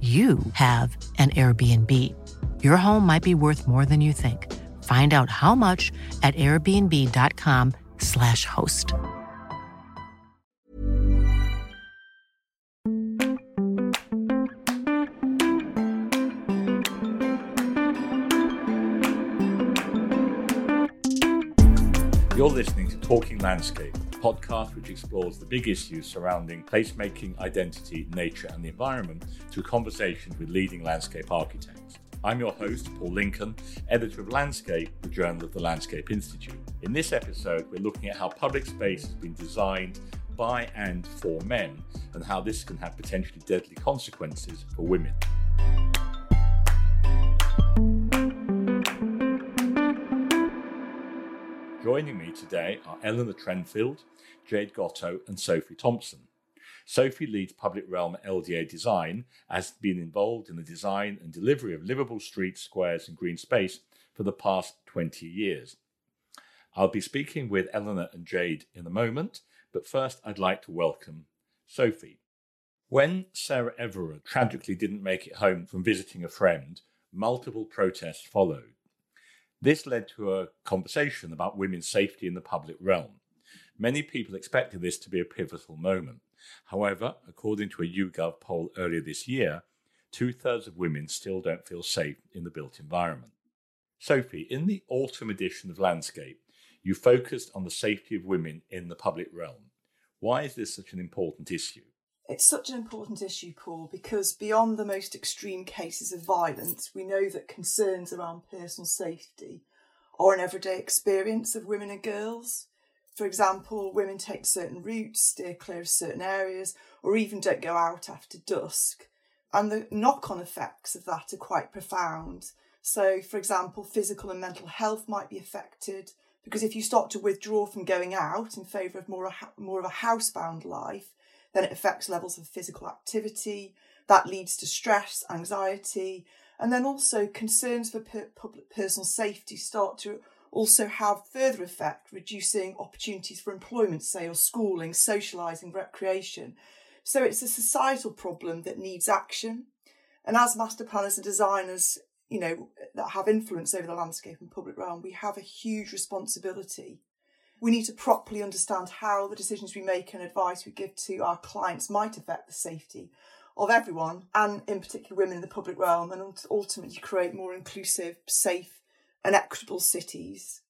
you have an Airbnb. Your home might be worth more than you think. Find out how much at airbnb.com/slash host. You're listening to Talking Landscape, podcast which explores the big issues surrounding placemaking, identity, nature, and the environment through conversations with leading landscape architects. I'm your host, Paul Lincoln, editor of Landscape, the journal of the Landscape Institute. In this episode, we're looking at how public space has been designed by and for men, and how this can have potentially deadly consequences for women. Joining me today are Eleanor Trenfield, Jade Gotto, and Sophie Thompson. Sophie leads Public Realm LDA Design, has been involved in the design and delivery of livable streets, squares, and green space for the past 20 years. I'll be speaking with Eleanor and Jade in a moment, but first I'd like to welcome Sophie. When Sarah Everard tragically didn't make it home from visiting a friend, multiple protests followed. This led to a conversation about women's safety in the public realm. Many people expected this to be a pivotal moment. However, according to a YouGov poll earlier this year, two thirds of women still don't feel safe in the built environment. Sophie, in the autumn edition of Landscape, you focused on the safety of women in the public realm. Why is this such an important issue? It's such an important issue, Paul, because beyond the most extreme cases of violence, we know that concerns around personal safety are an everyday experience of women and girls. For example, women take certain routes, steer clear of certain areas, or even don't go out after dusk. And the knock on effects of that are quite profound. So, for example, physical and mental health might be affected because if you start to withdraw from going out in favour of more, more of a housebound life, then it affects levels of physical activity. That leads to stress, anxiety, and then also concerns for per- public personal safety start to also have further effect, reducing opportunities for employment, say, or schooling, socialising, recreation. So it's a societal problem that needs action. And as master planners and designers, you know, that have influence over the landscape and public realm, we have a huge responsibility we need to properly understand how the decisions we make and advice we give to our clients might affect the safety of everyone, and in particular women in the public realm, and ultimately create more inclusive, safe, and equitable cities.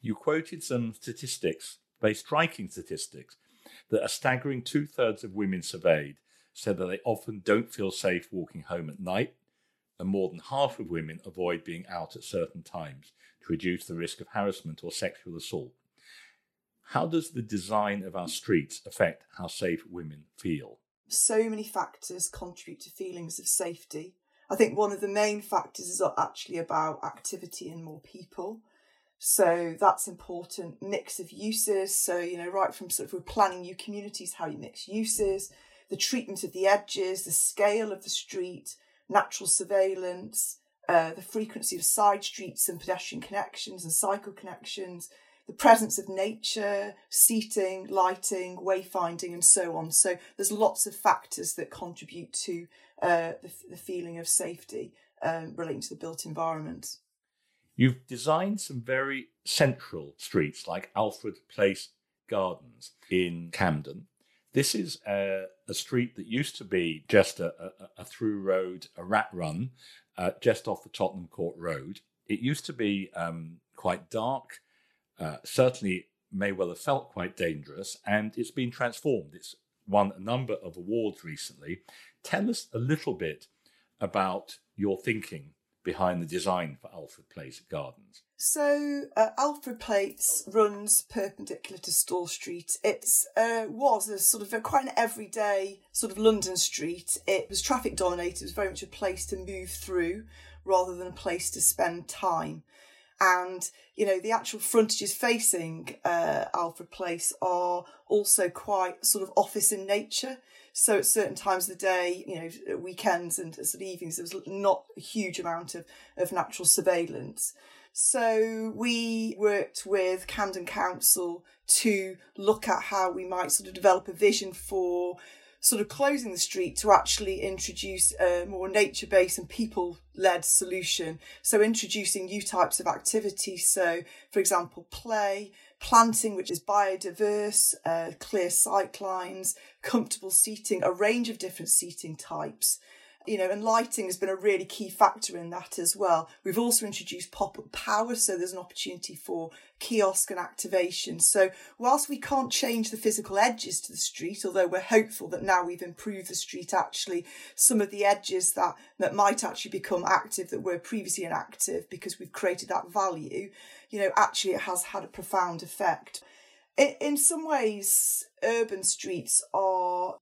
You quoted some statistics, very striking statistics, that a staggering two thirds of women surveyed said that they often don't feel safe walking home at night, and more than half of women avoid being out at certain times to reduce the risk of harassment or sexual assault. How does the design of our streets affect how safe women feel? So many factors contribute to feelings of safety. I think one of the main factors is actually about activity and more people. So that's important. Mix of uses. So, you know, right from sort of planning new communities, how you mix uses, the treatment of the edges, the scale of the street, natural surveillance, uh, the frequency of side streets and pedestrian connections and cycle connections, the presence of nature, seating, lighting, wayfinding, and so on. So there's lots of factors that contribute to uh, the, the, feeling of safety um, relating to the built environment. You've designed some very central streets like Alfred Place Gardens in Camden. This is a, a street that used to be just a, a, a through road, a rat run, uh, just off the Tottenham Court Road. It used to be um, quite dark, uh, certainly may well have felt quite dangerous, and it's been transformed. It's won a number of awards recently. Tell us a little bit about your thinking behind the design for Alfred Place Gardens. So uh, Alfred Place runs perpendicular to Store Street. It uh, was a sort of a, quite an everyday sort of London street. It was traffic dominated. It was very much a place to move through rather than a place to spend time. And you know the actual frontages facing uh, Alfred Place are also quite sort of office in nature. So at certain times of the day, you know, weekends and sort of evenings, there was not a huge amount of, of natural surveillance. So we worked with Camden Council to look at how we might sort of develop a vision for sort of closing the street to actually introduce a more nature based and people led solution. So, introducing new types of activity. So, for example, play, planting, which is biodiverse, uh, clear sight lines, comfortable seating, a range of different seating types you know, and lighting has been a really key factor in that as well. We've also introduced pop up power, so there's an opportunity for kiosk and activation. So, whilst we can't change the physical edges to the street, although we're hopeful that now we've improved the street, actually, some of the edges that, that might actually become active that were previously inactive because we've created that value, you know, actually it has had a profound effect. In, in some ways, urban streets are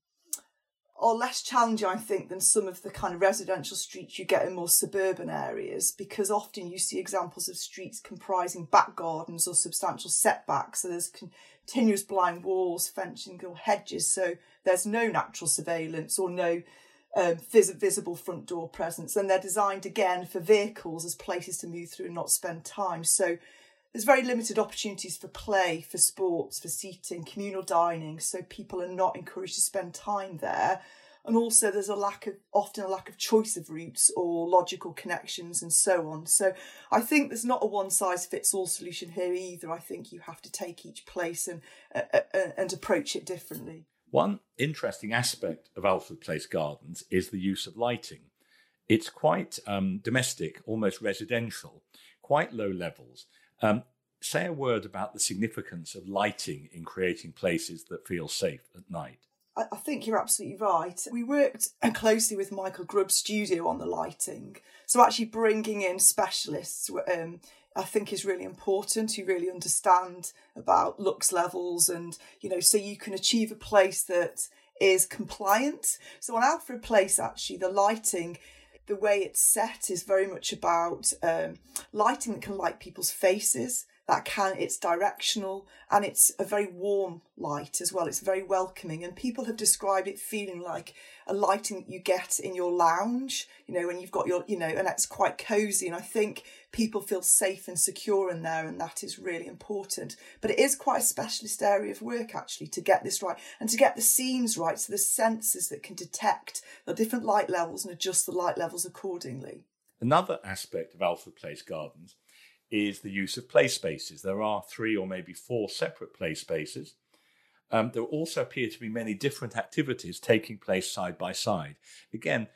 are less challenging, I think, than some of the kind of residential streets you get in more suburban areas, because often you see examples of streets comprising back gardens or substantial setbacks. So there's continuous blind walls, fencing, or hedges. So there's no natural surveillance or no um, vis- visible front door presence. And they're designed again for vehicles as places to move through and not spend time. So there's very limited opportunities for play, for sports, for seating, communal dining, so people are not encouraged to spend time there. And also, there's a lack of often a lack of choice of routes or logical connections and so on. So, I think there's not a one size fits all solution here either. I think you have to take each place and uh, uh, uh, and approach it differently. One interesting aspect of Alfred Place Gardens is the use of lighting. It's quite um, domestic, almost residential, quite low levels um, say a word about the significance of lighting in creating places that feel safe at night. I think you're absolutely right. We worked closely with Michael Grubb's studio on the lighting. So, actually, bringing in specialists, um, I think, is really important who really understand about lux levels and, you know, so you can achieve a place that is compliant. So, on Alfred Place, actually, the lighting the way it's set is very much about um, lighting that can light people's faces that can it's directional and it's a very warm light as well. It's very welcoming and people have described it feeling like a lighting that you get in your lounge you know when you've got your you know and it's quite cozy and i think people feel safe and secure in there and that is really important. But it is quite a specialist area of work actually to get this right and to get the scenes right so the sensors that can detect the different light levels and adjust the light levels accordingly. Another aspect of alfred place gardens is the use of play spaces. There are three or maybe four separate play spaces. Um, there also appear to be many different activities taking place side by side. Again,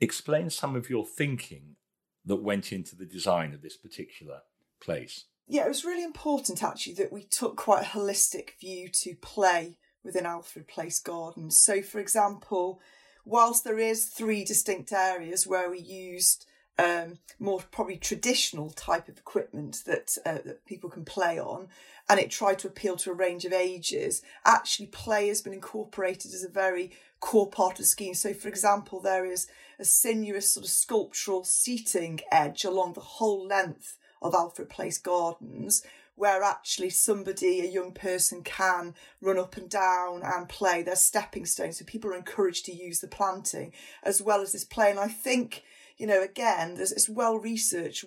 explain some of your thinking that went into the design of this particular place. Yeah, it was really important actually that we took quite a holistic view to play within Alfred Place Gardens. So, for example, whilst there is three distinct areas where we used um, more probably traditional type of equipment that uh, that people can play on, and it tried to appeal to a range of ages. Actually, play has been incorporated as a very core part of the scheme. So, for example, there is a sinuous sort of sculptural seating edge along the whole length of Alfred Place Gardens, where actually somebody, a young person, can run up and down and play. There's stepping stones, so people are encouraged to use the planting as well as this play. And I think you know, again, there's, it's well researched.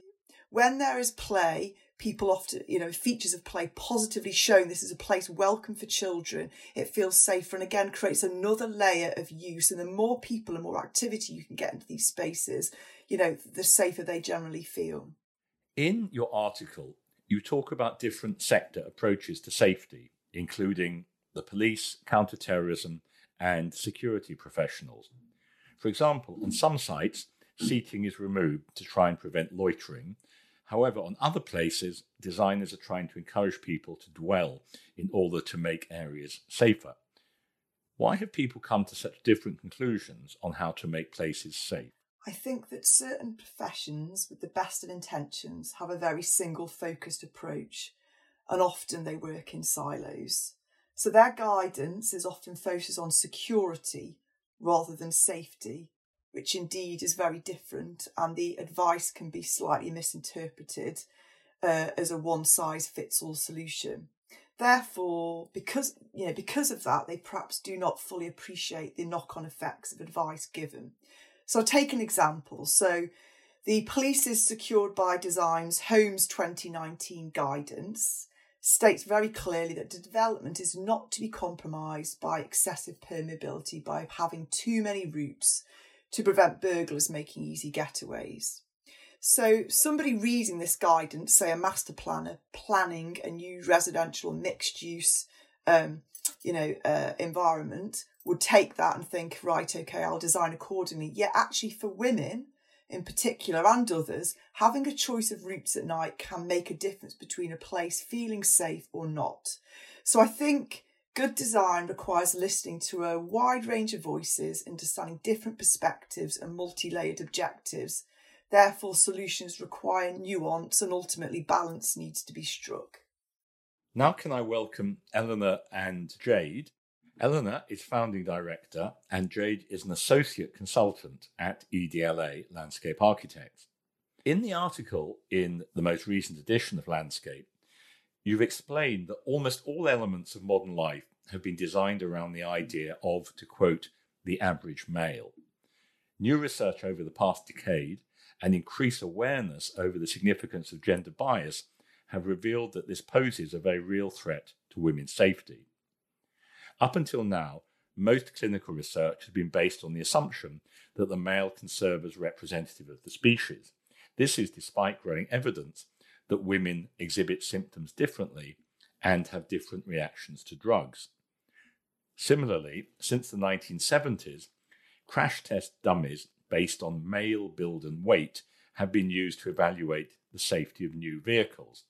When there is play, people often, you know, features of play positively showing this is a place welcome for children. It feels safer and again creates another layer of use. And the more people and more activity you can get into these spaces, you know, the safer they generally feel. In your article, you talk about different sector approaches to safety, including the police, counterterrorism, and security professionals. For example, on some sites, seating is removed to try and prevent loitering. However, on other places, designers are trying to encourage people to dwell in order to make areas safer. Why have people come to such different conclusions on how to make places safe? I think that certain professions with the best of intentions have a very single focused approach and often they work in silos. So their guidance is often focused on security rather than safety, which indeed is very different, and the advice can be slightly misinterpreted uh, as a one size fits all solution. Therefore, because you know, because of that, they perhaps do not fully appreciate the knock on effects of advice given. So I'll take an example. So the Police's Secured by Design's Homes 2019 guidance states very clearly that the development is not to be compromised by excessive permeability by having too many routes to prevent burglars making easy getaways. So, somebody reading this guidance, say a master planner planning a new residential mixed use, um, you know, uh, environment, would take that and think, right, okay, I'll design accordingly. Yet, actually, for women, in particular and others, having a choice of routes at night can make a difference between a place feeling safe or not. So I think good design requires listening to a wide range of voices, understanding different perspectives and multi layered objectives. Therefore, solutions require nuance and ultimately balance needs to be struck. Now, can I welcome Eleanor and Jade? Eleanor is founding director and Jade is an associate consultant at EDLA Landscape Architects. In the article in the most recent edition of Landscape, you've explained that almost all elements of modern life have been designed around the idea of, to quote, the average male. New research over the past decade and increased awareness over the significance of gender bias have revealed that this poses a very real threat to women's safety. Up until now, most clinical research has been based on the assumption that the male can serve as representative of the species. This is despite growing evidence that women exhibit symptoms differently and have different reactions to drugs. Similarly, since the 1970s, crash test dummies based on male build and weight have been used to evaluate the safety of new vehicles.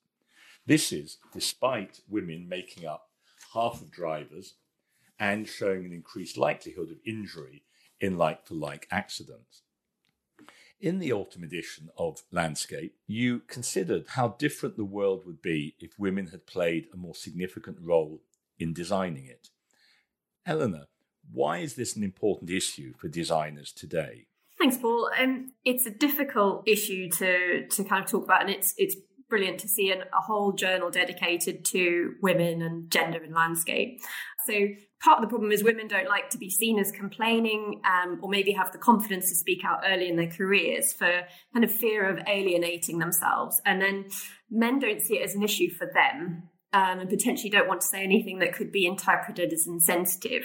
This is despite women making up half of drivers and showing an increased likelihood of injury in like for like accidents. In the autumn edition of Landscape, you considered how different the world would be if women had played a more significant role in designing it. Eleanor, why is this an important issue for designers today? Thanks, Paul. Um, it's a difficult issue to to kind of talk about, and it's it's brilliant to see an, a whole journal dedicated to women and gender and landscape. So part of the problem is women don't like to be seen as complaining um, or maybe have the confidence to speak out early in their careers for kind of fear of alienating themselves. And then men don't see it as an issue for them um, and potentially don't want to say anything that could be interpreted as insensitive.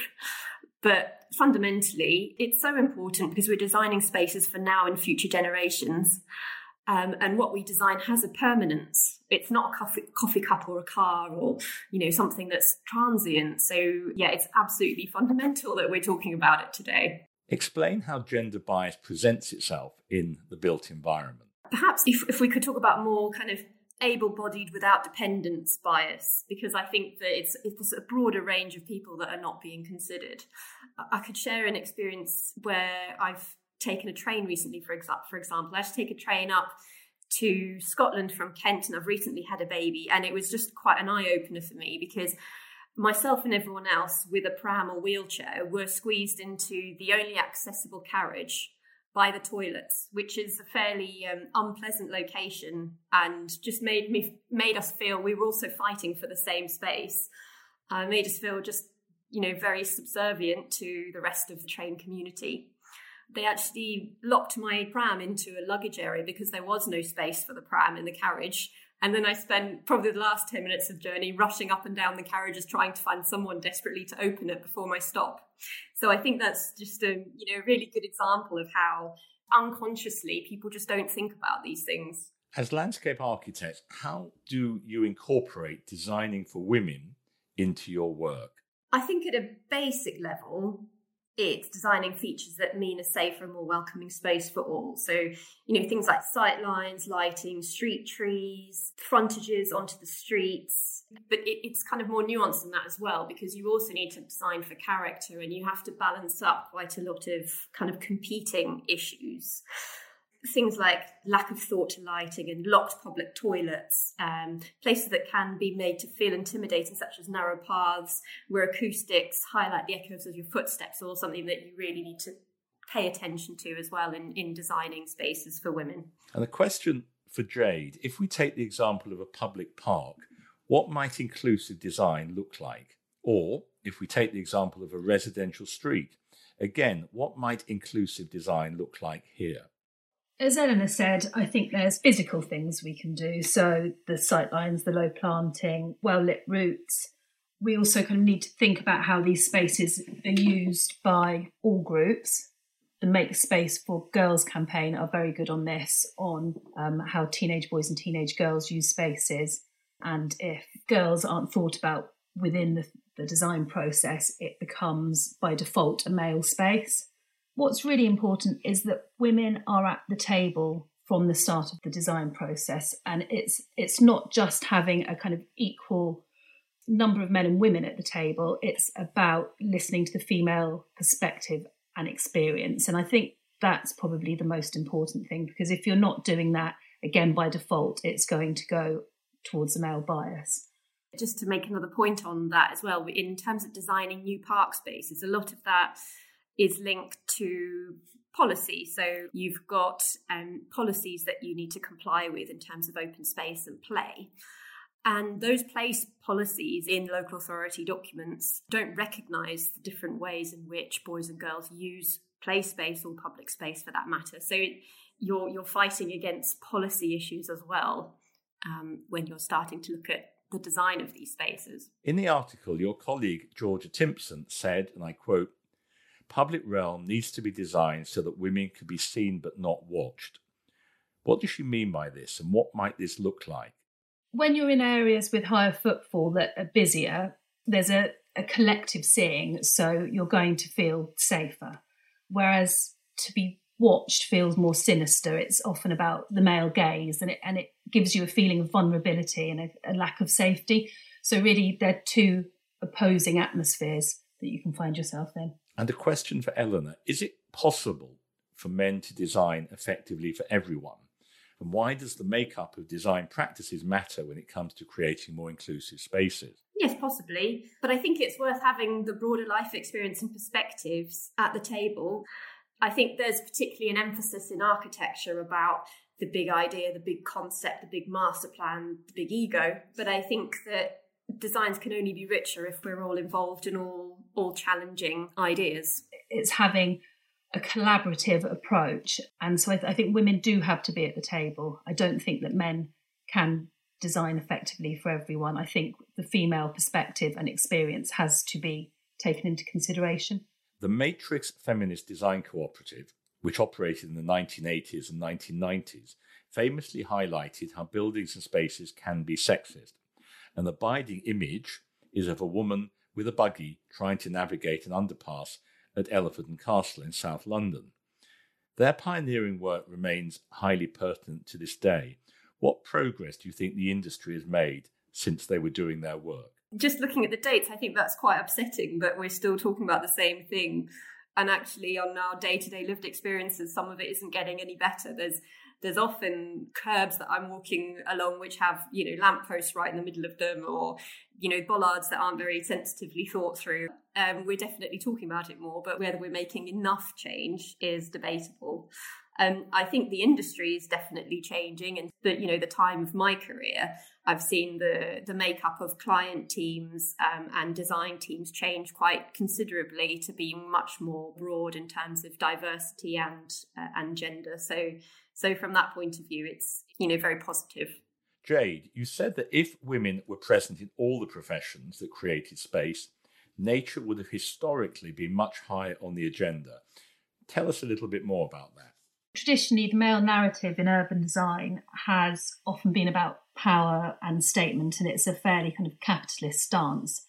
But fundamentally, it's so important because we're designing spaces for now and future generations. Um, and what we design has a permanence. It's not a coffee, coffee cup or a car or you know something that's transient. So yeah, it's absolutely fundamental that we're talking about it today. Explain how gender bias presents itself in the built environment. Perhaps if, if we could talk about more kind of able-bodied without dependence bias because I think that it's it's a broader range of people that are not being considered. I could share an experience where I've taken a train recently, for, exa- for example. I had to take a train up to Scotland from Kent, and I've recently had a baby, and it was just quite an eye opener for me because myself and everyone else with a pram or wheelchair were squeezed into the only accessible carriage by the toilets, which is a fairly um, unpleasant location, and just made me made us feel we were also fighting for the same space. Uh, made us feel just you know very subservient to the rest of the train community they actually locked my pram into a luggage area because there was no space for the pram in the carriage. And then I spent probably the last 10 minutes of the journey rushing up and down the carriages trying to find someone desperately to open it before my stop. So I think that's just a you know really good example of how unconsciously people just don't think about these things. As landscape architects, how do you incorporate designing for women into your work? I think at a basic level, it's designing features that mean a safer and more welcoming space for all. So, you know, things like sight lines, lighting, street trees, frontages onto the streets. But it, it's kind of more nuanced than that as well, because you also need to design for character and you have to balance up quite a lot of kind of competing issues things like lack of thought to lighting and locked public toilets, um, places that can be made to feel intimidating, such as narrow paths where acoustics highlight the echoes of your footsteps, or something that you really need to pay attention to as well in, in designing spaces for women. And the question for Jade if we take the example of a public park, what might inclusive design look like? Or if we take the example of a residential street, again, what might inclusive design look like here? As Eleanor said, I think there's physical things we can do. So the sightlines, the low planting, well lit routes. We also kind of need to think about how these spaces are used by all groups. The Make Space for Girls campaign are very good on this, on um, how teenage boys and teenage girls use spaces. And if girls aren't thought about within the, the design process, it becomes by default a male space what's really important is that women are at the table from the start of the design process and it's it's not just having a kind of equal number of men and women at the table. It's about listening to the female perspective and experience and i think that's probably the most important thing because if you're not doing that again by default it's going to go towards a male bias. Just to make another point on that as well in terms of designing new park spaces a lot of that is linked to policy. So you've got um, policies that you need to comply with in terms of open space and play. And those place policies in local authority documents don't recognise the different ways in which boys and girls use play space or public space for that matter. So you're you're fighting against policy issues as well um, when you're starting to look at the design of these spaces. In the article, your colleague Georgia Timpson said, and I quote, public realm needs to be designed so that women can be seen but not watched. What does she mean by this, and what might this look like? When you're in areas with higher footfall that are busier, there's a, a collective seeing, so you're going to feel safer. Whereas to be watched feels more sinister. It's often about the male gaze, and it and it gives you a feeling of vulnerability and a, a lack of safety. So really, they're two opposing atmospheres that you can find yourself in. And a question for Eleanor Is it possible for men to design effectively for everyone? And why does the makeup of design practices matter when it comes to creating more inclusive spaces? Yes, possibly. But I think it's worth having the broader life experience and perspectives at the table. I think there's particularly an emphasis in architecture about the big idea, the big concept, the big master plan, the big ego. But I think that designs can only be richer if we're all involved in all all challenging ideas. It's having a collaborative approach, and so I, th- I think women do have to be at the table. I don't think that men can design effectively for everyone. I think the female perspective and experience has to be taken into consideration. The Matrix Feminist Design Cooperative, which operated in the 1980s and 1990s, famously highlighted how buildings and spaces can be sexist the abiding image is of a woman with a buggy trying to navigate an underpass at Elephant and Castle in South London. Their pioneering work remains highly pertinent to this day. What progress do you think the industry has made since they were doing their work? Just looking at the dates, I think that's quite upsetting, but we're still talking about the same thing. And actually, on our day to day lived experiences, some of it isn't getting any better. There's there's often curbs that I'm walking along which have, you know, lampposts right in the middle of them or, you know, bollards that aren't very sensitively thought through. Um, we're definitely talking about it more, but whether we're making enough change is debatable. Um, I think the industry is definitely changing, and the you know the time of my career, I've seen the the makeup of client teams um, and design teams change quite considerably to be much more broad in terms of diversity and uh, and gender. So so from that point of view, it's you know very positive. Jade, you said that if women were present in all the professions that created space, nature would have historically been much higher on the agenda. Tell us a little bit more about that. Traditionally, the male narrative in urban design has often been about power and statement, and it's a fairly kind of capitalist stance.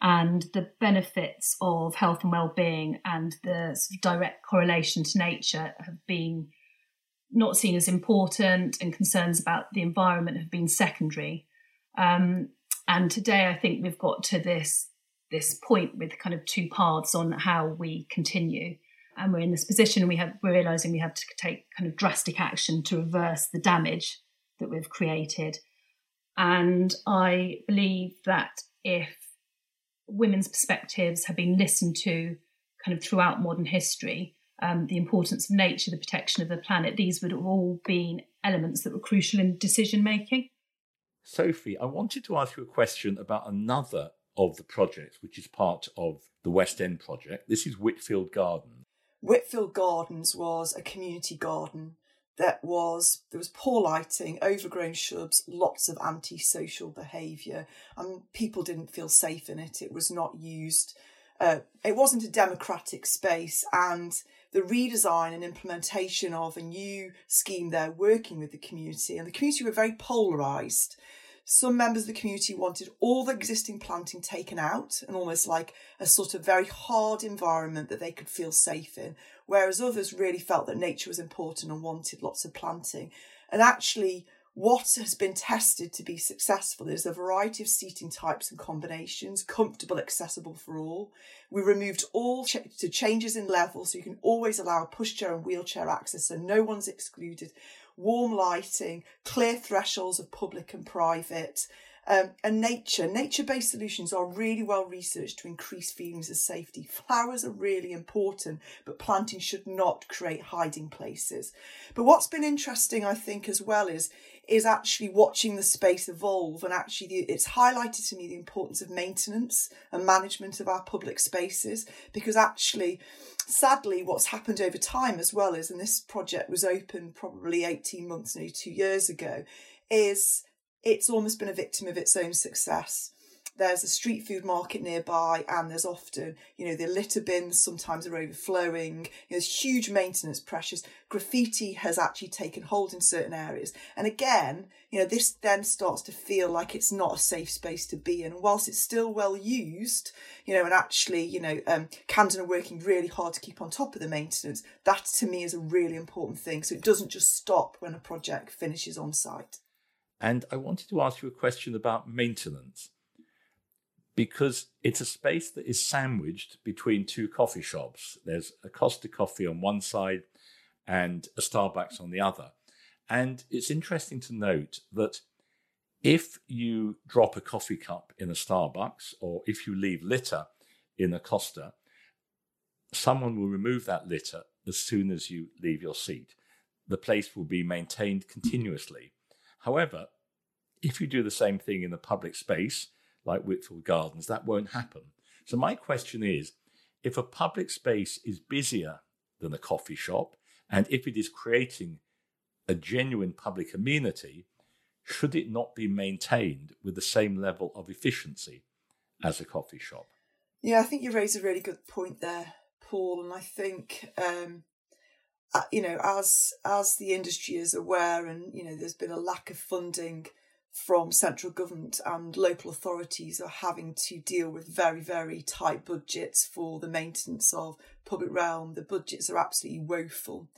and the benefits of health and well-being and the sort of direct correlation to nature have been not seen as important and concerns about the environment have been secondary. Um, and today i think we've got to this this point with kind of two paths on how we continue. And we're in this position we have we're realizing we have to take kind of drastic action to reverse the damage that we've created. And i believe that if women's perspectives have been listened to kind of throughout modern history um, the importance of nature the protection of the planet these would have all been elements that were crucial in decision making sophie i wanted to ask you a question about another of the projects which is part of the west end project this is whitfield gardens Whitfield Gardens was a community garden that was there was poor lighting, overgrown shrubs, lots of antisocial behaviour, and people didn't feel safe in it. It was not used. Uh, it wasn't a democratic space, and the redesign and implementation of a new scheme there, working with the community, and the community were very polarised. Some members of the community wanted all the existing planting taken out and almost like a sort of very hard environment that they could feel safe in, whereas others really felt that nature was important and wanted lots of planting. And actually, what has been tested to be successful is a variety of seating types and combinations, comfortable, accessible for all. We removed all ch- to changes in level, so you can always allow pushchair and wheelchair access, so no one's excluded warm lighting, clear thresholds of public and private, um, and nature. Nature based solutions are really well researched to increase feelings of safety. Flowers are really important, but planting should not create hiding places. But what's been interesting, I think, as well is is actually watching the space evolve and actually it's highlighted to me the importance of maintenance and management of our public spaces because actually sadly what's happened over time as well is and this project was open probably 18 months maybe two years ago is it's almost been a victim of its own success. There's a street food market nearby and there's often you know the litter bins sometimes are overflowing. You know, there's huge maintenance pressures. Graffiti has actually taken hold in certain areas. And again you know this then starts to feel like it's not a safe space to be in. And whilst it's still well used you know and actually you know um, camden are working really hard to keep on top of the maintenance that to me is a really important thing. So it doesn't just stop when a project finishes on site and i wanted to ask you a question about maintenance because it's a space that is sandwiched between two coffee shops. There's a Costa Coffee on one side and a Starbucks on the other. And it's interesting to note that if you drop a coffee cup in a Starbucks or if you leave litter in a Costa, someone will remove that litter as soon as you leave your seat. The place will be maintained continuously. However, if you do the same thing in the public space, like Whitfield Gardens, that won't happen. So, my question is if a public space is busier than a coffee shop, and if it is creating a genuine public amenity, should it not be maintained with the same level of efficiency as a coffee shop? Yeah, I think you raise a really good point there, Paul. And I think, um, uh, you know, as as the industry is aware, and you know, there's been a lack of funding from central government and local authorities are having to deal with very, very tight budgets for the maintenance of public realm. The budgets are absolutely woeful.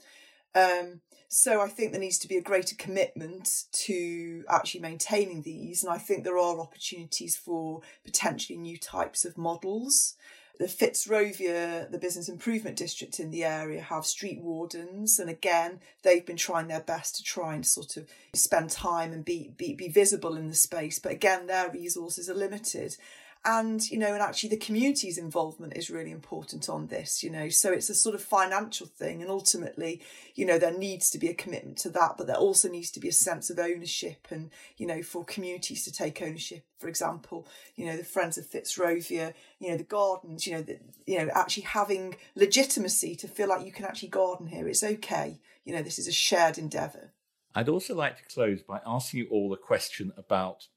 Um, so I think there needs to be a greater commitment to actually maintaining these, and I think there are opportunities for potentially new types of models the Fitzrovia, the business improvement district in the area, have street wardens, and again, they've been trying their best to try and sort of spend time and be be, be visible in the space. But again, their resources are limited and you know and actually the community's involvement is really important on this you know. So it's a sort of financial thing and ultimately you know there needs to be a commitment to that but there also needs to be a sense of ownership and you know for communities to take ownership. For example you know the friends of fitzrovia you know the gardens you know the, you know actually having legitimacy to feel like you can actually garden here it's okay. You know this is a shared endeavor i'd also like to close by asking you all a question about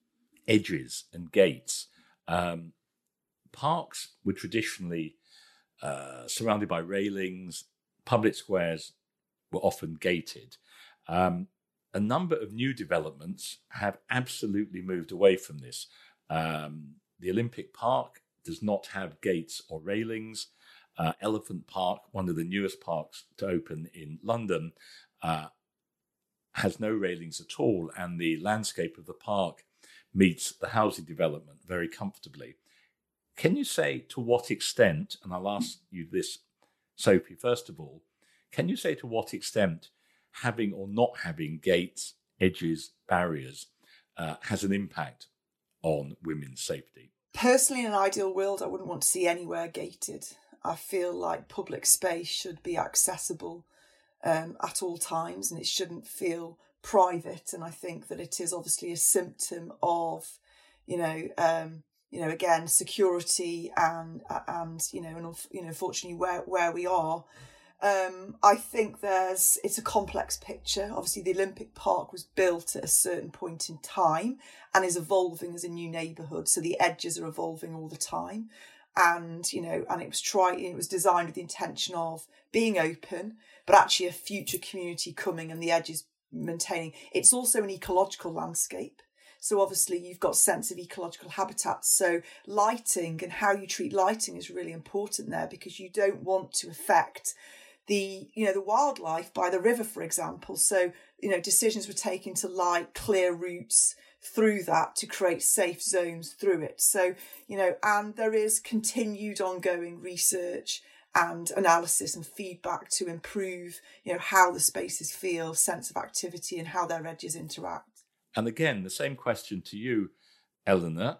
edges and gates um, parks were traditionally uh, surrounded by railings, public squares were often gated. Um, a number of new developments have absolutely moved away from this. Um, the Olympic Park does not have gates or railings. Uh, Elephant Park, one of the newest parks to open in London, uh, has no railings at all, and the landscape of the park meets the housing development very comfortably. Can you say to what extent, and I'll ask you this, Sophie, first of all, can you say to what extent having or not having gates, edges, barriers uh, has an impact on women's safety? Personally, in an ideal world, I wouldn't want to see anywhere gated. I feel like public space should be accessible um, at all times and it shouldn't feel private. And I think that it is obviously a symptom of, you know, um, you know, again, security and and you know, and you know, fortunately, where where we are. Um, I think there's it's a complex picture. Obviously, the Olympic Park was built at a certain point in time and is evolving as a new neighbourhood. So the edges are evolving all the time, and you know, and it was try it was designed with the intention of being open, but actually a future community coming and the edges maintaining. It's also an ecological landscape. So obviously you've got sense of ecological habitats. So lighting and how you treat lighting is really important there because you don't want to affect the you know the wildlife by the river for example so you know decisions were taken to light clear routes through that to create safe zones through it so you know and there is continued ongoing research and analysis and feedback to improve you know how the spaces feel sense of activity and how their edges interact. And again the same question to you eleanor.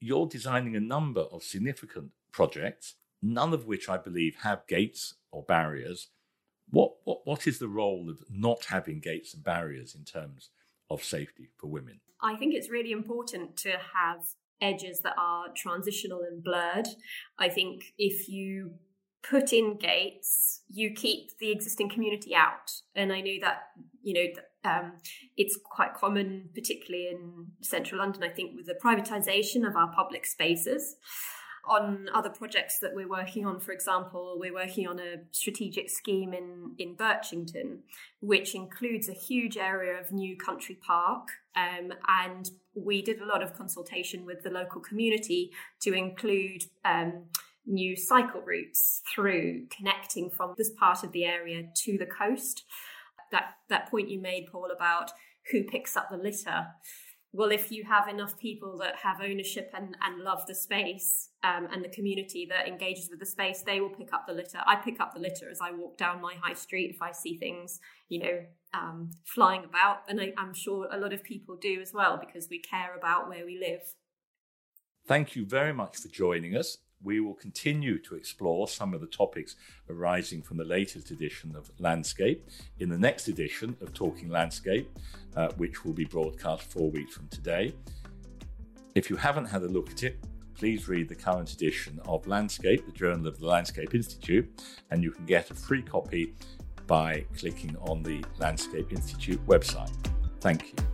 You're designing a number of significant projects none of which i believe have gates or barriers. What what what is the role of not having gates and barriers in terms of safety for women? I think it's really important to have edges that are transitional and blurred. I think if you put in gates, you keep the existing community out. And I know that, you know, um, it's quite common, particularly in central London, I think, with the privatisation of our public spaces on other projects that we're working on. For example, we're working on a strategic scheme in, in Birchington, which includes a huge area of new country park. Um, and we did a lot of consultation with the local community to include um, new cycle routes through connecting from this part of the area to the coast. That, that point you made, Paul, about who picks up the litter well, if you have enough people that have ownership and, and love the space um, and the community that engages with the space, they will pick up the litter. I pick up the litter as I walk down my high street if I see things, you know, um, flying about. And I, I'm sure a lot of people do as well because we care about where we live. Thank you very much for joining us we will continue to explore some of the topics arising from the latest edition of Landscape in the next edition of Talking Landscape, uh, which will be broadcast four weeks from today. If you haven't had a look at it, please read the current edition of Landscape, the Journal of the Landscape Institute, and you can get a free copy by clicking on the Landscape Institute website. Thank you.